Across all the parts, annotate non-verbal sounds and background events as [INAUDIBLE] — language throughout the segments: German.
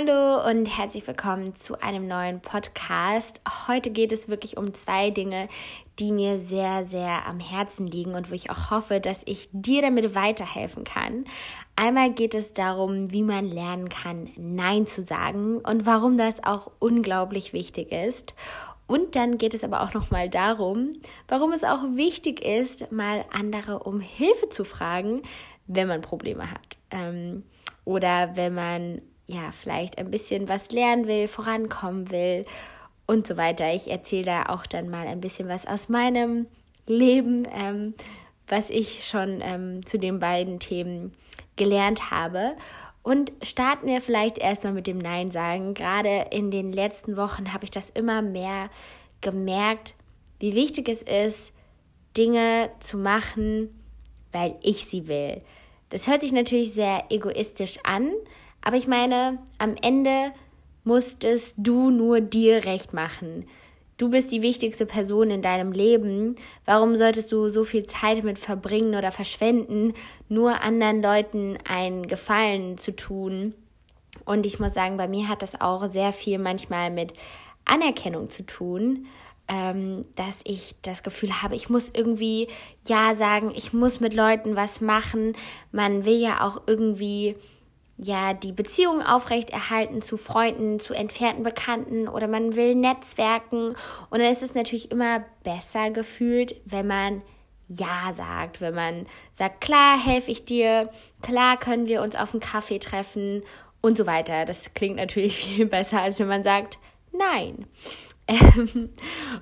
Hallo und herzlich willkommen zu einem neuen Podcast. Heute geht es wirklich um zwei Dinge, die mir sehr, sehr am Herzen liegen und wo ich auch hoffe, dass ich dir damit weiterhelfen kann. Einmal geht es darum, wie man lernen kann, Nein zu sagen und warum das auch unglaublich wichtig ist. Und dann geht es aber auch nochmal darum, warum es auch wichtig ist, mal andere um Hilfe zu fragen, wenn man Probleme hat. Ähm, oder wenn man ja, vielleicht ein bisschen was lernen will, vorankommen will und so weiter. Ich erzähle da auch dann mal ein bisschen was aus meinem Leben, ähm, was ich schon ähm, zu den beiden Themen gelernt habe. Und starten wir vielleicht erstmal mit dem Nein sagen. Gerade in den letzten Wochen habe ich das immer mehr gemerkt, wie wichtig es ist, Dinge zu machen, weil ich sie will. Das hört sich natürlich sehr egoistisch an, aber ich meine, am Ende musstest du nur dir recht machen. Du bist die wichtigste Person in deinem Leben. Warum solltest du so viel Zeit damit verbringen oder verschwenden, nur anderen Leuten einen Gefallen zu tun? Und ich muss sagen, bei mir hat das auch sehr viel manchmal mit Anerkennung zu tun, ähm, dass ich das Gefühl habe, ich muss irgendwie Ja sagen, ich muss mit Leuten was machen. Man will ja auch irgendwie ja die Beziehung aufrechterhalten zu Freunden, zu entfernten Bekannten oder man will Netzwerken und dann ist es natürlich immer besser gefühlt, wenn man ja sagt, wenn man sagt, klar, helfe ich dir, klar können wir uns auf einen Kaffee treffen und so weiter. Das klingt natürlich [LAUGHS] viel besser, als wenn man sagt, nein.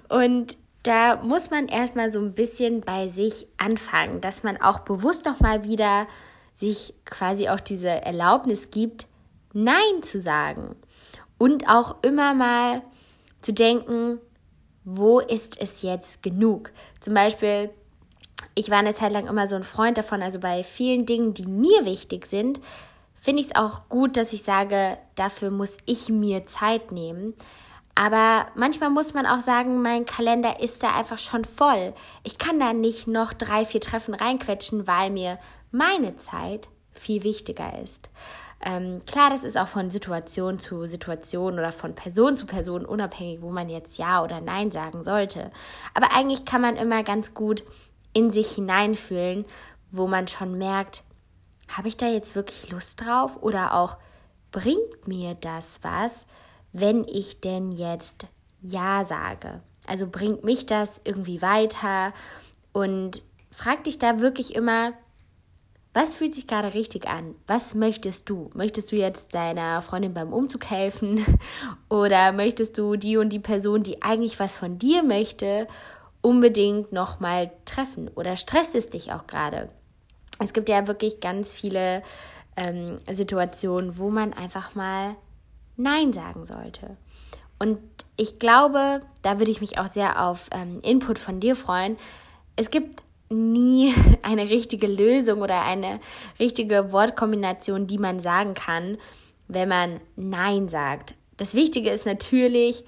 und da muss man erstmal so ein bisschen bei sich anfangen, dass man auch bewusst nochmal wieder sich quasi auch diese Erlaubnis gibt, Nein zu sagen. Und auch immer mal zu denken, wo ist es jetzt genug? Zum Beispiel, ich war eine Zeit lang immer so ein Freund davon, also bei vielen Dingen, die mir wichtig sind, finde ich es auch gut, dass ich sage, dafür muss ich mir Zeit nehmen. Aber manchmal muss man auch sagen, mein Kalender ist da einfach schon voll. Ich kann da nicht noch drei, vier Treffen reinquetschen, weil mir meine Zeit viel wichtiger ist. Ähm, klar, das ist auch von Situation zu Situation oder von Person zu Person unabhängig, wo man jetzt Ja oder Nein sagen sollte. Aber eigentlich kann man immer ganz gut in sich hineinfühlen, wo man schon merkt, habe ich da jetzt wirklich Lust drauf oder auch bringt mir das was, wenn ich denn jetzt Ja sage? Also bringt mich das irgendwie weiter und frag dich da wirklich immer, was fühlt sich gerade richtig an? Was möchtest du? Möchtest du jetzt deiner Freundin beim Umzug helfen? [LAUGHS] Oder möchtest du die und die Person, die eigentlich was von dir möchte, unbedingt nochmal treffen? Oder stresst es dich auch gerade? Es gibt ja wirklich ganz viele ähm, Situationen, wo man einfach mal Nein sagen sollte. Und ich glaube, da würde ich mich auch sehr auf ähm, Input von dir freuen. Es gibt nie [LAUGHS] eine richtige Lösung oder eine richtige Wortkombination, die man sagen kann, wenn man Nein sagt. Das Wichtige ist natürlich,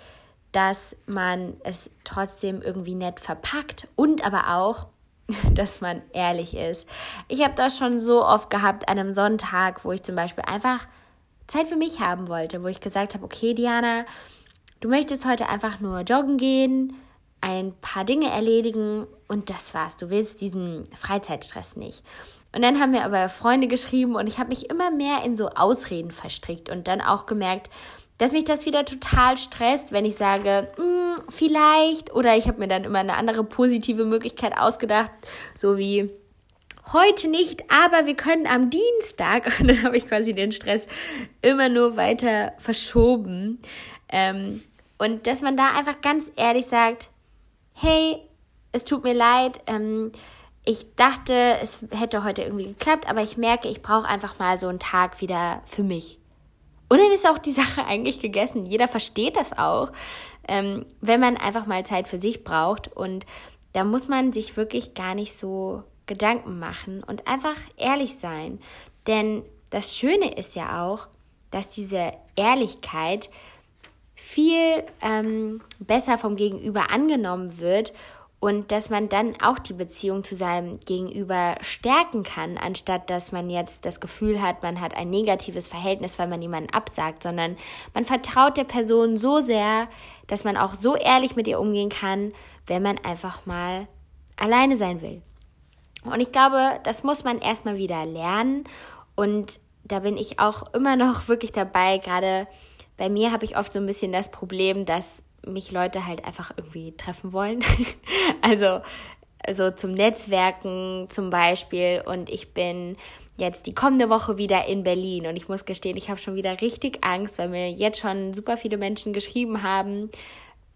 dass man es trotzdem irgendwie nett verpackt und aber auch, [LAUGHS] dass man ehrlich ist. Ich habe das schon so oft gehabt an einem Sonntag, wo ich zum Beispiel einfach Zeit für mich haben wollte, wo ich gesagt habe, okay, Diana, du möchtest heute einfach nur joggen gehen, ein paar Dinge erledigen und das war's. Du willst diesen Freizeitstress nicht. Und dann haben mir aber Freunde geschrieben und ich habe mich immer mehr in so Ausreden verstrickt und dann auch gemerkt, dass mich das wieder total stresst, wenn ich sage, mm, vielleicht oder ich habe mir dann immer eine andere positive Möglichkeit ausgedacht, so wie heute nicht, aber wir können am Dienstag [LAUGHS] und dann habe ich quasi den Stress immer nur weiter verschoben. Ähm, und dass man da einfach ganz ehrlich sagt, hey, es tut mir leid, ähm, ich dachte, es hätte heute irgendwie geklappt, aber ich merke, ich brauche einfach mal so einen Tag wieder für mich. Und dann ist auch die [LAUGHS] Sache eigentlich gegessen. Jeder versteht das auch, ähm, wenn man einfach mal Zeit für sich braucht. Und da muss man sich wirklich gar nicht so Gedanken machen und einfach ehrlich sein. Denn das Schöne ist ja auch, dass diese Ehrlichkeit viel ähm, besser vom Gegenüber angenommen wird und dass man dann auch die Beziehung zu seinem Gegenüber stärken kann, anstatt dass man jetzt das Gefühl hat, man hat ein negatives Verhältnis, weil man jemanden absagt, sondern man vertraut der Person so sehr, dass man auch so ehrlich mit ihr umgehen kann, wenn man einfach mal alleine sein will. Und ich glaube, das muss man erstmal wieder lernen und da bin ich auch immer noch [LAUGHS] wirklich dabei, gerade bei mir habe ich oft so ein bisschen das Problem, dass mich Leute halt einfach irgendwie treffen wollen. [LAUGHS] also, also zum Netzwerken zum Beispiel. Und ich bin jetzt die kommende Woche wieder in Berlin. Und ich muss gestehen, ich habe schon wieder richtig Angst, weil mir jetzt schon super viele Menschen geschrieben haben.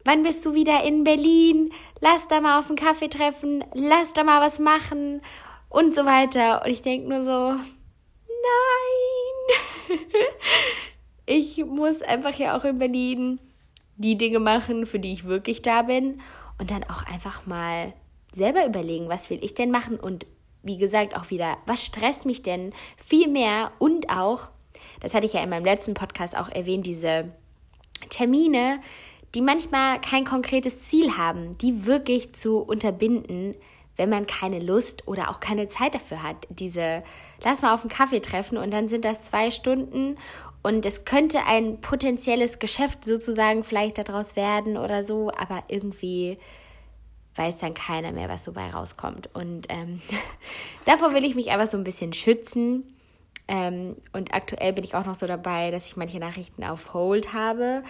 Wann bist du wieder in Berlin? Lass da mal auf einen Kaffee treffen. Lass da mal was machen. Und so weiter. Und ich denke nur so, nein. [LAUGHS] ich muss einfach ja auch in Berlin die Dinge machen, für die ich wirklich da bin. Und dann auch einfach mal selber überlegen, was will ich denn machen? Und wie gesagt auch wieder, was stresst mich denn viel mehr? Und auch, das hatte ich ja in meinem letzten Podcast auch erwähnt, diese Termine, die manchmal kein konkretes Ziel haben, die wirklich zu unterbinden, wenn man keine Lust oder auch keine Zeit dafür hat. Diese, lass mal auf einen Kaffee treffen und dann sind das zwei Stunden und es könnte ein potenzielles Geschäft sozusagen vielleicht daraus werden oder so, aber irgendwie weiß dann keiner mehr, was so bei rauskommt. Und ähm, [LAUGHS] davor will ich mich einfach so ein bisschen schützen. Ähm, und aktuell bin ich auch noch so dabei, dass ich manche Nachrichten auf Hold habe.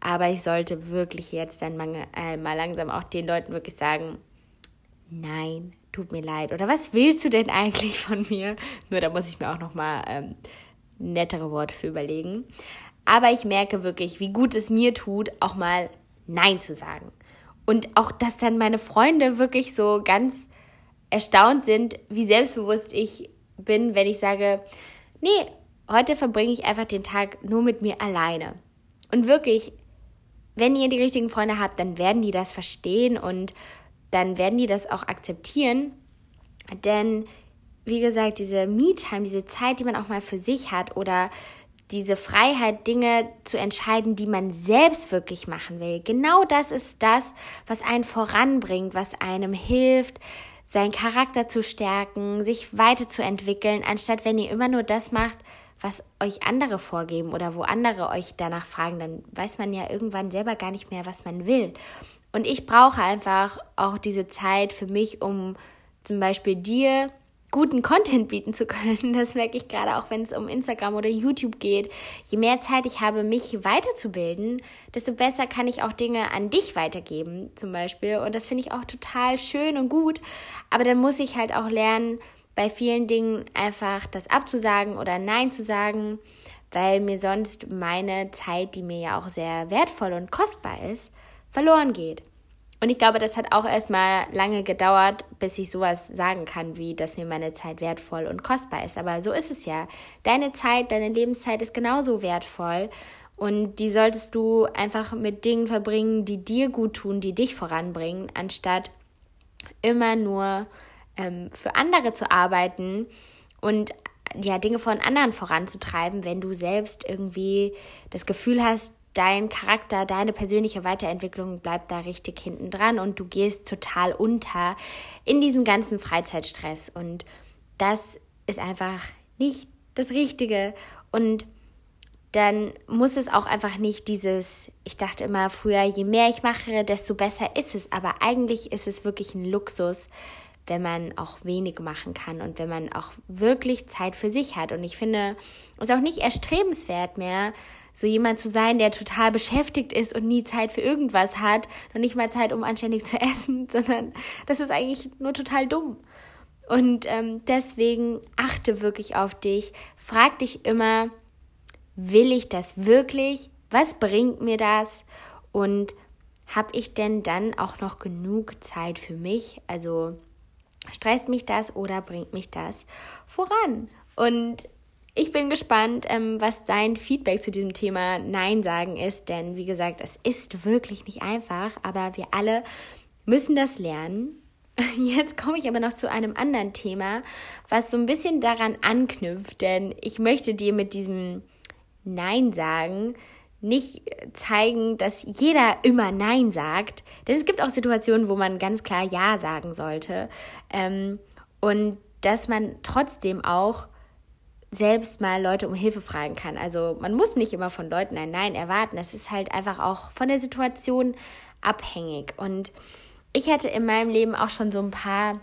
Aber ich sollte wirklich jetzt dann mal, äh, mal langsam auch den Leuten wirklich sagen, nein, tut mir leid. Oder was willst du denn [LAUGHS] eigentlich von mir? Nur da muss ich mir auch noch mal ähm, nettere Worte für überlegen. Aber ich merke wirklich, wie gut es mir tut, auch mal Nein zu sagen. Und auch, dass dann meine Freunde wirklich so ganz erstaunt sind, wie selbstbewusst ich bin, wenn ich sage, nee, heute verbringe ich einfach den Tag nur mit mir alleine. Und wirklich, wenn ihr die richtigen Freunde habt, dann werden die das verstehen und dann werden die das auch akzeptieren. Denn wie gesagt, diese Me-Time, diese Zeit, die man auch mal für sich hat oder diese Freiheit, Dinge zu entscheiden, die man selbst wirklich machen will. Genau das ist das, was einen voranbringt, was einem hilft, seinen Charakter zu stärken, sich weiterzuentwickeln, anstatt wenn ihr immer nur das macht, was euch andere vorgeben oder wo andere euch danach fragen, dann weiß man ja irgendwann selber gar nicht mehr, was man will. Und ich brauche einfach auch diese Zeit für mich, um zum Beispiel dir guten Content bieten zu können. [LAUGHS] Das merke ich gerade auch, wenn es um Instagram oder YouTube geht. Je mehr Zeit ich habe, mich weiterzubilden, desto besser kann ich auch Dinge an dich weitergeben, zum Beispiel. Und das finde ich auch total schön und gut. Aber dann muss ich halt auch lernen, bei vielen Dingen einfach das abzusagen oder Nein zu sagen, weil mir sonst meine Zeit, die mir ja auch sehr wertvoll und kostbar ist, verloren geht. Und ich glaube, das hat auch erstmal lange gedauert, bis ich sowas sagen kann, wie dass mir meine Zeit wertvoll und kostbar ist. Aber so ist es ja. Deine Zeit, deine Lebenszeit ist genauso wertvoll. Und die solltest du einfach mit Dingen verbringen, die dir gut tun, die dich voranbringen, anstatt immer nur ähm, für andere zu arbeiten und ja, Dinge von anderen voranzutreiben, wenn du selbst irgendwie das Gefühl hast, dein Charakter, deine persönliche Weiterentwicklung bleibt da richtig hinten dran und du gehst total unter in diesem ganzen Freizeitstress. Und das ist einfach nicht das Richtige. Und dann muss es auch einfach nicht dieses, ich dachte immer früher, je mehr ich mache, desto besser ist es. Aber eigentlich ist es wirklich ein Luxus, wenn man auch wenig machen kann und wenn man auch wirklich Zeit für sich hat. Und ich finde es auch nicht erstrebenswert mehr, so jemand zu sein, der total beschäftigt ist und nie Zeit für irgendwas hat, noch nicht mal Zeit, um anständig zu [LAUGHS] essen, sondern das ist eigentlich nur total dumm. Und ähm, deswegen achte wirklich auf dich, frag dich immer, will ich das wirklich? Was bringt mir das? Und habe ich denn dann auch noch genug Zeit für mich? Also stresst mich das oder bringt mich das voran? Und ich bin gespannt, ähm, was dein Feedback zu diesem Thema Nein sagen ist, denn wie gesagt, es ist wirklich nicht einfach, aber wir alle müssen das lernen. [LAUGHS] Jetzt komme ich aber noch zu einem anderen Thema, was so ein bisschen daran anknüpft, denn ich möchte dir mit diesem Nein sagen nicht zeigen, dass jeder immer Nein sagt. Denn es gibt auch Situationen, wo man ganz klar Ja sagen sollte. Ähm, und dass man trotzdem auch selbst mal Leute um Hilfe fragen kann. Also man muss nicht immer von Leuten ein Nein erwarten. Das ist halt einfach auch von der Situation abhängig. Und ich hatte in meinem Leben auch schon so ein paar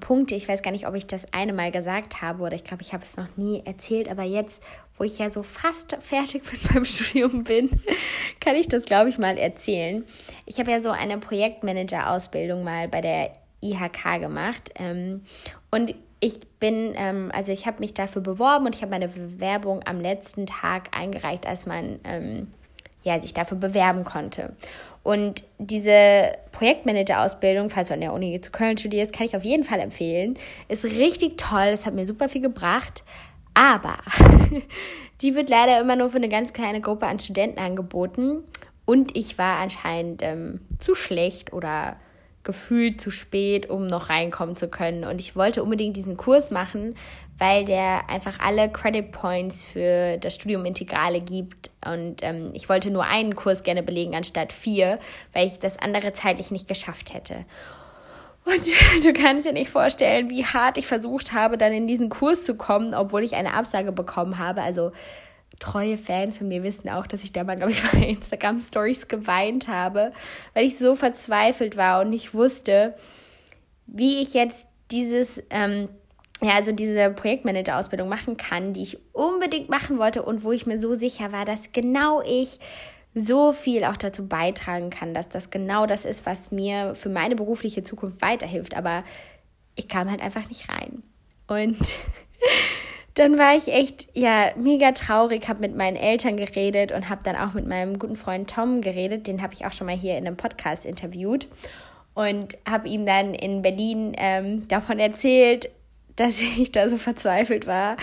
Punkte. Ich weiß gar nicht, ob ich das eine Mal gesagt habe oder ich glaube, ich habe es noch nie erzählt. Aber jetzt, wo ich ja so fast [LAUGHS] fertig mit meinem Studium bin, [LAUGHS] kann ich das, glaube ich, mal erzählen. Ich habe ja so eine Projektmanager-Ausbildung mal bei der IHK gemacht. Ähm, und ich bin, ähm, also ich habe mich dafür beworben und ich habe meine Bewerbung am letzten Tag eingereicht, als man ähm, ja, sich dafür bewerben konnte. Und diese Projektmanager-Ausbildung, falls du an der Uni zu Köln studierst, kann ich auf jeden Fall empfehlen. Ist richtig toll, es hat mir super viel gebracht. Aber [LAUGHS] die wird leider immer nur für eine ganz kleine Gruppe an Studenten angeboten. Und ich war anscheinend ähm, zu schlecht oder gefühlt zu spät, um noch reinkommen zu können. Und ich wollte unbedingt diesen Kurs machen, weil der einfach alle Credit Points für das Studium Integrale gibt. Und ähm, ich wollte nur einen Kurs gerne belegen anstatt vier, weil ich das andere zeitlich nicht geschafft hätte. Und [LAUGHS] du kannst dir nicht vorstellen, wie hart ich versucht habe, dann in diesen Kurs zu kommen, obwohl ich eine Absage bekommen habe. Also treue Fans von mir wissen auch, dass ich da mal, glaube ich, [LAUGHS] bei Instagram Stories geweint habe, weil ich so verzweifelt war und nicht wusste, wie ich jetzt dieses, ähm, ja, also diese Projektmanager-Ausbildung machen kann, die ich unbedingt machen wollte und wo ich mir so sicher war, dass genau ich so viel auch dazu beitragen kann, dass das genau das ist, was mir für meine berufliche Zukunft weiterhilft. Aber ich kam halt einfach nicht rein. Und [LAUGHS] dann war ich echt ja mega traurig, habe mit meinen Eltern geredet und habe dann auch mit meinem guten Freund Tom geredet, den habe ich auch schon mal hier in einem Podcast interviewt und habe ihm dann in Berlin ähm, davon erzählt, [LAUGHS] dass ich da so verzweifelt war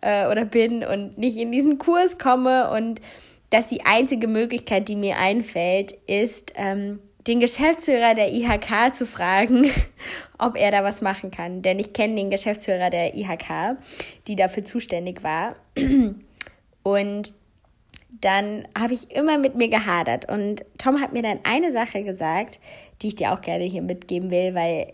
äh, oder bin und nicht in diesen Kurs komme und dass die einzige Möglichkeit, die mir einfällt, ist, ähm, den Geschäftsführer der IHK zu fragen, [LAUGHS] ob er da was machen kann. Denn ich kenne den Geschäftsführer der IHK, die dafür zuständig war. [CLEARS THROAT] Und dann habe ich immer mit mir gehadert. Und Tom hat mir dann eine Sache gesagt, die ich dir auch gerne hier mitgeben will, weil,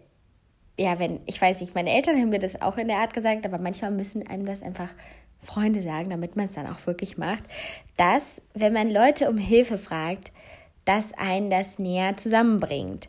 ja, wenn, ich weiß nicht, meine Eltern haben mir das auch in der Art gesagt, aber manchmal müssen einem das einfach Freunde sagen, damit man es dann auch wirklich macht, dass, wenn man Leute um Hilfe fragt, dass einen das näher zusammenbringt.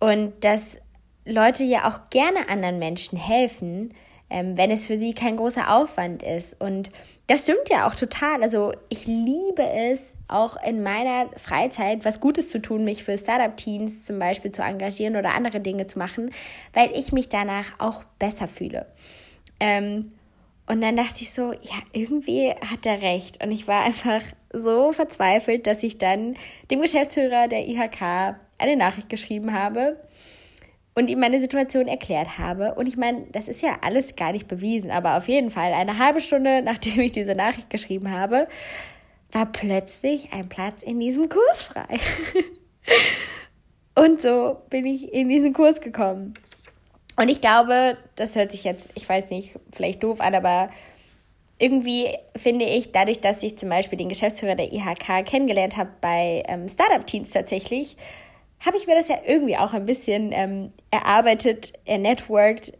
Und dass Leute ja auch gerne anderen Menschen helfen, ähm, wenn es für sie kein großer Aufwand ist. Und das stimmt ja auch total. Also ich liebe es, auch in meiner Freizeit was Gutes zu tun, mich für Startup-Teams zum Beispiel zu engagieren oder andere Dinge zu machen, weil ich mich danach auch besser fühle. Ähm, und dann dachte ich so, ja, irgendwie hat er recht. Und ich war einfach so verzweifelt, dass ich dann dem Geschäftsführer der IHK eine Nachricht geschrieben habe und ihm meine Situation erklärt habe. Und ich meine, das ist ja alles gar nicht bewiesen, aber auf jeden Fall eine halbe Stunde, [LAUGHS] nachdem ich diese Nachricht geschrieben habe, war plötzlich ein Platz in diesem Kurs frei. [LAUGHS] und so bin ich in diesen Kurs gekommen. Und ich glaube, das hört sich jetzt, ich weiß nicht, vielleicht doof an, aber irgendwie finde ich, dadurch, dass ich zum Beispiel den Geschäftsführer der IHK kennengelernt habe bei ähm, Startup-Teams tatsächlich, habe ich mir das ja irgendwie auch ein bisschen ähm, erarbeitet, ernetworked,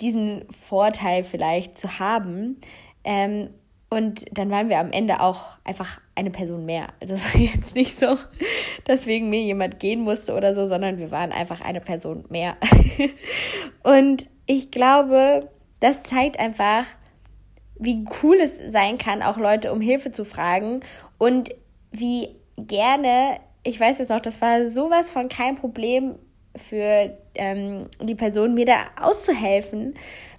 diesen Vorteil vielleicht zu haben. Ähm, und dann waren wir am Ende auch einfach eine Person mehr. Also es war [LAUGHS] jetzt nicht so, dass wegen mir jemand gehen musste oder so, sondern wir waren einfach eine Person mehr. [LAUGHS] und ich glaube, das zeigt einfach, wie cool es sein kann, auch Leute um Hilfe zu fragen und wie gerne, ich weiß jetzt noch, das war sowas von kein Problem für ähm, die Person, mir da auszuhelfen,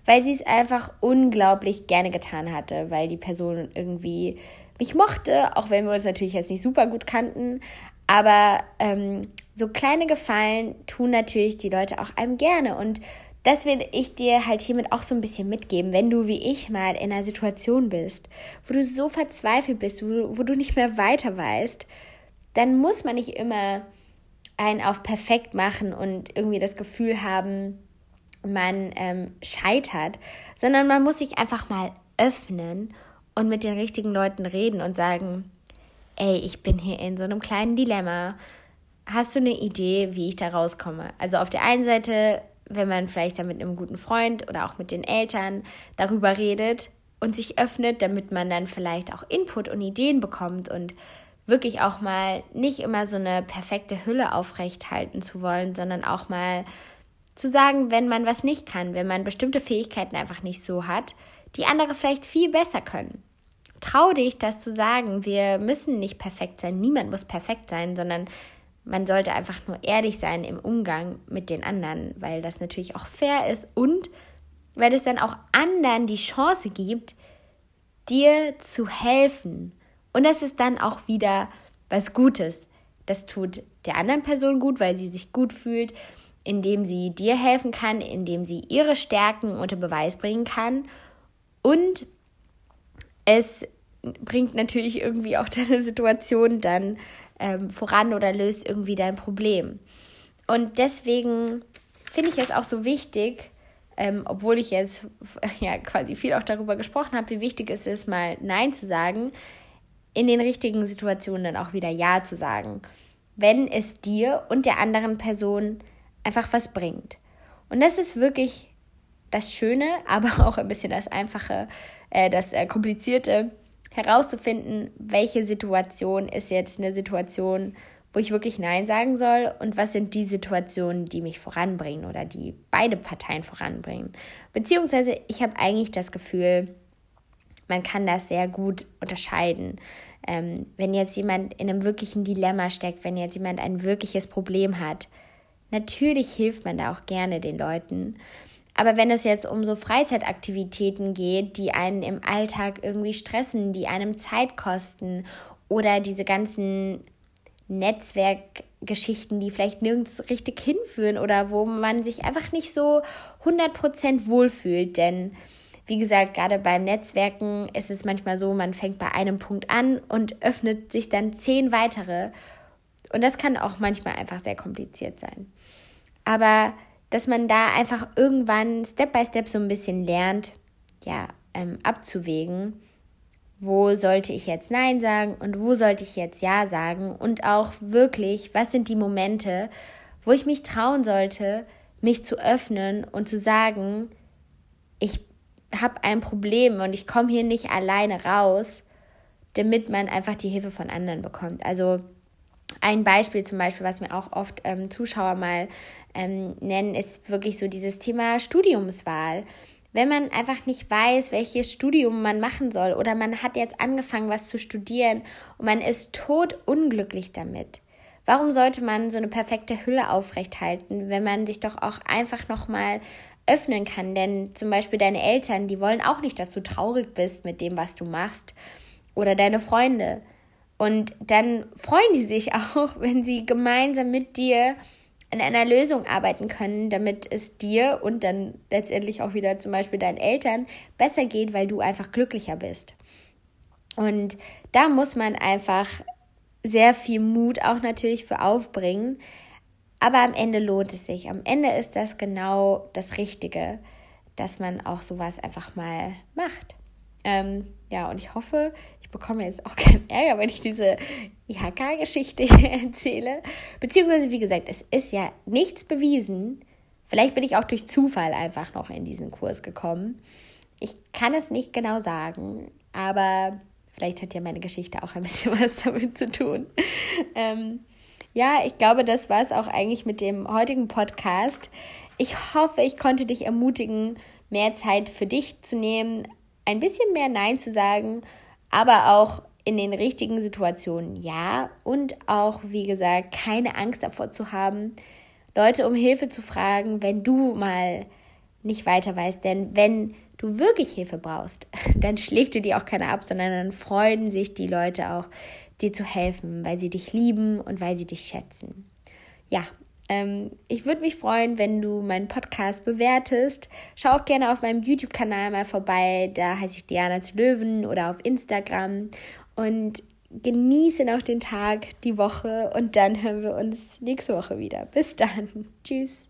weil sie es einfach unglaublich gerne getan hatte, weil die Person irgendwie mich mochte, auch wenn wir uns natürlich jetzt nicht super gut kannten. Aber ähm, so kleine Gefallen tun natürlich die Leute auch einem gerne. Und das will ich dir halt hiermit auch so ein bisschen mitgeben, wenn du wie ich mal in einer Situation bist, wo du so verzweifelt bist, wo, wo du nicht mehr weiter weißt, dann muss man nicht immer einen auf perfekt machen und irgendwie das Gefühl haben, man ähm, scheitert, sondern man muss sich einfach mal öffnen und mit den richtigen Leuten reden und sagen, ey, ich bin hier in so einem kleinen Dilemma. Hast du eine Idee, wie ich da rauskomme? Also auf der einen Seite, wenn man vielleicht dann mit einem guten Freund oder auch mit den Eltern darüber redet und sich öffnet, damit man dann vielleicht auch Input und Ideen bekommt und wirklich auch mal nicht immer so eine perfekte Hülle aufrecht halten zu wollen, sondern auch mal zu sagen, wenn man was nicht kann, wenn man bestimmte Fähigkeiten einfach nicht so hat, die andere vielleicht viel besser können. Trau dich, das zu sagen. Wir müssen nicht perfekt sein. Niemand muss perfekt sein, sondern man sollte einfach nur ehrlich sein im Umgang mit den anderen, weil das natürlich auch fair ist und weil es dann auch anderen die Chance gibt, dir zu helfen. Und das ist dann auch wieder was Gutes. Das tut der anderen Person gut, weil sie sich gut fühlt, indem sie dir helfen kann, indem sie ihre Stärken unter Beweis bringen kann. Und es bringt natürlich irgendwie auch [LAUGHS] deine Situation dann ähm, voran oder löst irgendwie dein Problem. Und deswegen finde ich es auch so wichtig, ähm, obwohl ich jetzt [LAUGHS] ja quasi viel auch darüber gesprochen habe, wie wichtig es ist, mal Nein zu sagen, in den richtigen Situationen dann auch wieder Ja zu sagen, wenn es dir und der anderen Person einfach was bringt. Und das ist wirklich das Schöne, [LAUGHS] aber auch ein bisschen das Einfache, äh, das äh, Komplizierte herauszufinden, welche Situation ist jetzt eine Situation, wo ich wirklich Nein sagen soll und was sind die Situationen, die mich voranbringen oder die beide Parteien voranbringen. Beziehungsweise ich habe eigentlich das Gefühl, man kann das sehr gut unterscheiden. Ähm, wenn jetzt jemand in einem wirklichen Dilemma steckt, wenn jetzt jemand ein wirkliches Problem hat, natürlich hilft man da auch gerne den Leuten. Aber wenn es jetzt um so Freizeitaktivitäten geht, die einen im Alltag irgendwie stressen, die einem Zeit kosten oder diese ganzen Netzwerkgeschichten, die vielleicht nirgends richtig hinführen oder wo man sich einfach nicht so 100% wohlfühlt. Denn wie gesagt, gerade beim Netzwerken ist es manchmal so, man fängt bei einem Punkt an und öffnet sich dann zehn weitere. Und das kann auch manchmal einfach sehr kompliziert sein. Aber dass man da einfach irgendwann Step by Step so ein bisschen lernt, ja, ähm, abzuwägen, wo sollte ich jetzt Nein sagen und wo sollte ich jetzt Ja sagen und auch wirklich, was sind die Momente, wo ich mich trauen sollte, mich zu öffnen und zu sagen, ich habe ein Problem und ich komme hier nicht alleine raus, damit man einfach die Hilfe von anderen bekommt. Also ein Beispiel zum Beispiel, was mir auch oft ähm, Zuschauer mal ähm, nennen, ist wirklich so dieses Thema Studiumswahl. Wenn man einfach nicht weiß, welches Studium man machen soll oder man hat jetzt angefangen, was zu studieren und man ist tot unglücklich damit. Warum sollte man so eine perfekte Hülle aufrechthalten, wenn man sich doch auch einfach nochmal öffnen kann? Denn zum Beispiel deine Eltern, die wollen auch nicht, dass du traurig bist mit dem, was du machst. Oder deine Freunde. Und dann freuen die sich [LAUGHS] auch, wenn sie gemeinsam mit dir an einer Lösung arbeiten können, damit es dir und dann letztendlich auch wieder zum Beispiel deinen Eltern besser geht, weil du einfach glücklicher bist. Und da muss man einfach sehr viel Mut auch natürlich für aufbringen. Aber am Ende lohnt es sich. Am Ende ist das genau das Richtige, dass man auch sowas einfach mal macht. Ähm, ja, und ich hoffe, ich bekomme jetzt auch [LAUGHS] keinen Ärger, wenn ich diese IHK-Geschichte erzähle. Beziehungsweise, wie gesagt, es ist ja nichts bewiesen. Vielleicht bin ich auch durch Zufall einfach noch in diesen Kurs gekommen. Ich kann es nicht genau sagen, aber vielleicht hat ja meine Geschichte auch ein bisschen [LAUGHS] was damit zu tun. Ähm, ja, ich glaube, das war es auch eigentlich mit dem heutigen Podcast. Ich hoffe, ich konnte dich ermutigen, mehr Zeit für dich zu nehmen, ein bisschen mehr Nein zu sagen aber auch in den richtigen Situationen ja und auch, wie gesagt, keine Angst davor zu haben, Leute um Hilfe zu fragen, wenn du mal nicht weiter weißt. Denn wenn du wirklich Hilfe brauchst, [LAUGHS] dann schlägt dir die auch keiner ab, sondern dann freuen sich die Leute auch, dir zu helfen, weil sie dich lieben und weil sie dich schätzen. Ja, ähm, ich würde mich freuen, wenn du meinen Podcast bewertest. Schau auch gerne auf meinem YouTube-Kanal mal vorbei. Da heiße ich Diana zu Löwen oder auf Instagram. Und genieße noch den Tag, die Woche und dann hören wir uns nächste Woche wieder. Bis dann. [LAUGHS] Tschüss.